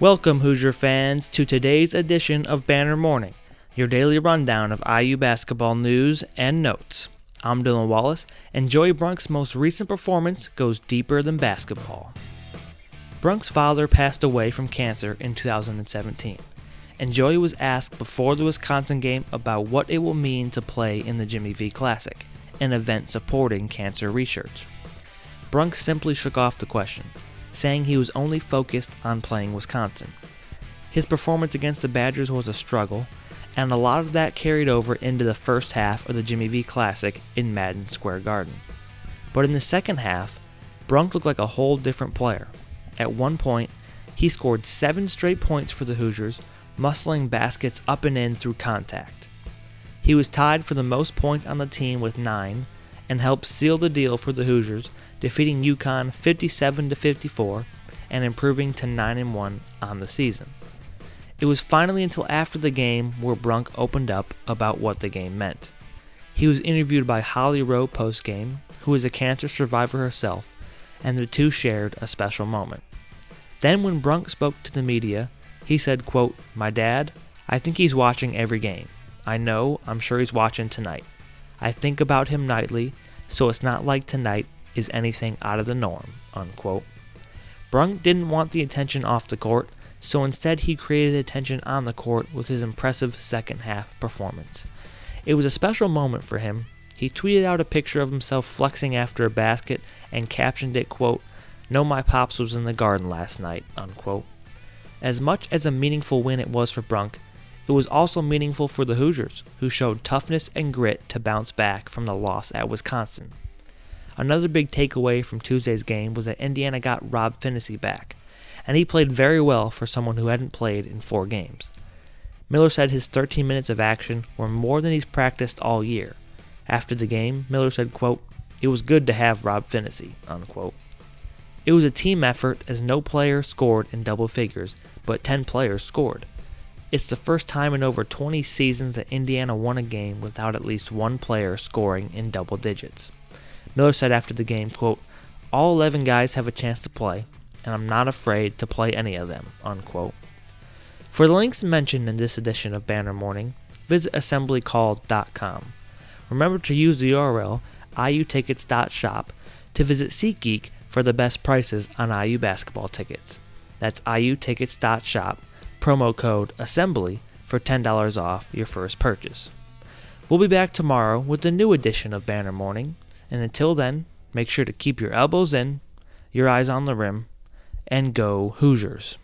Welcome, Hoosier fans, to today's edition of Banner Morning, your daily rundown of IU basketball news and notes. I'm Dylan Wallace, and Joey Brunk's most recent performance goes deeper than basketball. Brunk's father passed away from cancer in 2017, and Joey was asked before the Wisconsin game about what it will mean to play in the Jimmy V Classic, an event supporting cancer research. Brunk simply shook off the question, saying he was only focused on playing Wisconsin. His performance against the Badgers was a struggle, and a lot of that carried over into the first half of the Jimmy V Classic in Madison Square Garden. But in the second half, Brunk looked like a whole different player. At one point, he scored seven straight points for the Hoosiers, muscling baskets up and in through contact. He was tied for the most points on the team with nine, and helped seal the deal for the Hoosiers, defeating UConn 57 54 and improving to 9 and 1 on the season. It was finally until after the game where Brunk opened up about what the game meant. He was interviewed by Holly Rowe post-game, who is a cancer survivor herself, and the two shared a special moment. Then when Brunk spoke to the media, he said, quote, "My dad, I think he's watching every game. I know, I'm sure he's watching tonight. I think about him nightly, so it's not like tonight is anything out of the norm." Unquote. Brunk didn't want the attention off the court, so instead he created attention on the court with his impressive second half performance. It was a special moment for him. He tweeted out a picture of himself flexing after a basket and captioned it, quote, Know my pops was in the garden last night, unquote. As much as a meaningful win it was for Brunk, it was also meaningful for the Hoosiers, who showed toughness and grit to bounce back from the loss at Wisconsin. Another big takeaway from Tuesday's game was that Indiana got Rob Phinisee back and he played very well for someone who hadn't played in four games. Miller said his 13 minutes of action were more than he's practiced all year. After the game, Miller said, quote, It was good to have Rob Phinisee, unquote. It was a team effort as no player scored in double figures, but 10 players scored. It's the first time in over 20 seasons that Indiana won a game without at least one player scoring in double digits. Miller said after the game, quote, All 11 guys have a chance to play, and I'm not afraid to play any of them. Unquote. For the links mentioned in this edition of Banner Morning, visit assemblycall.com. Remember to use the URL iutickets.shop to visit SeatGeek for the best prices on IU basketball tickets. That's iutickets.shop, promo code ASSEMBLY for $10 off your first purchase. We'll be back tomorrow with a new edition of Banner Morning, and until then, make sure to keep your elbows in, your eyes on the rim, and go Hoosiers.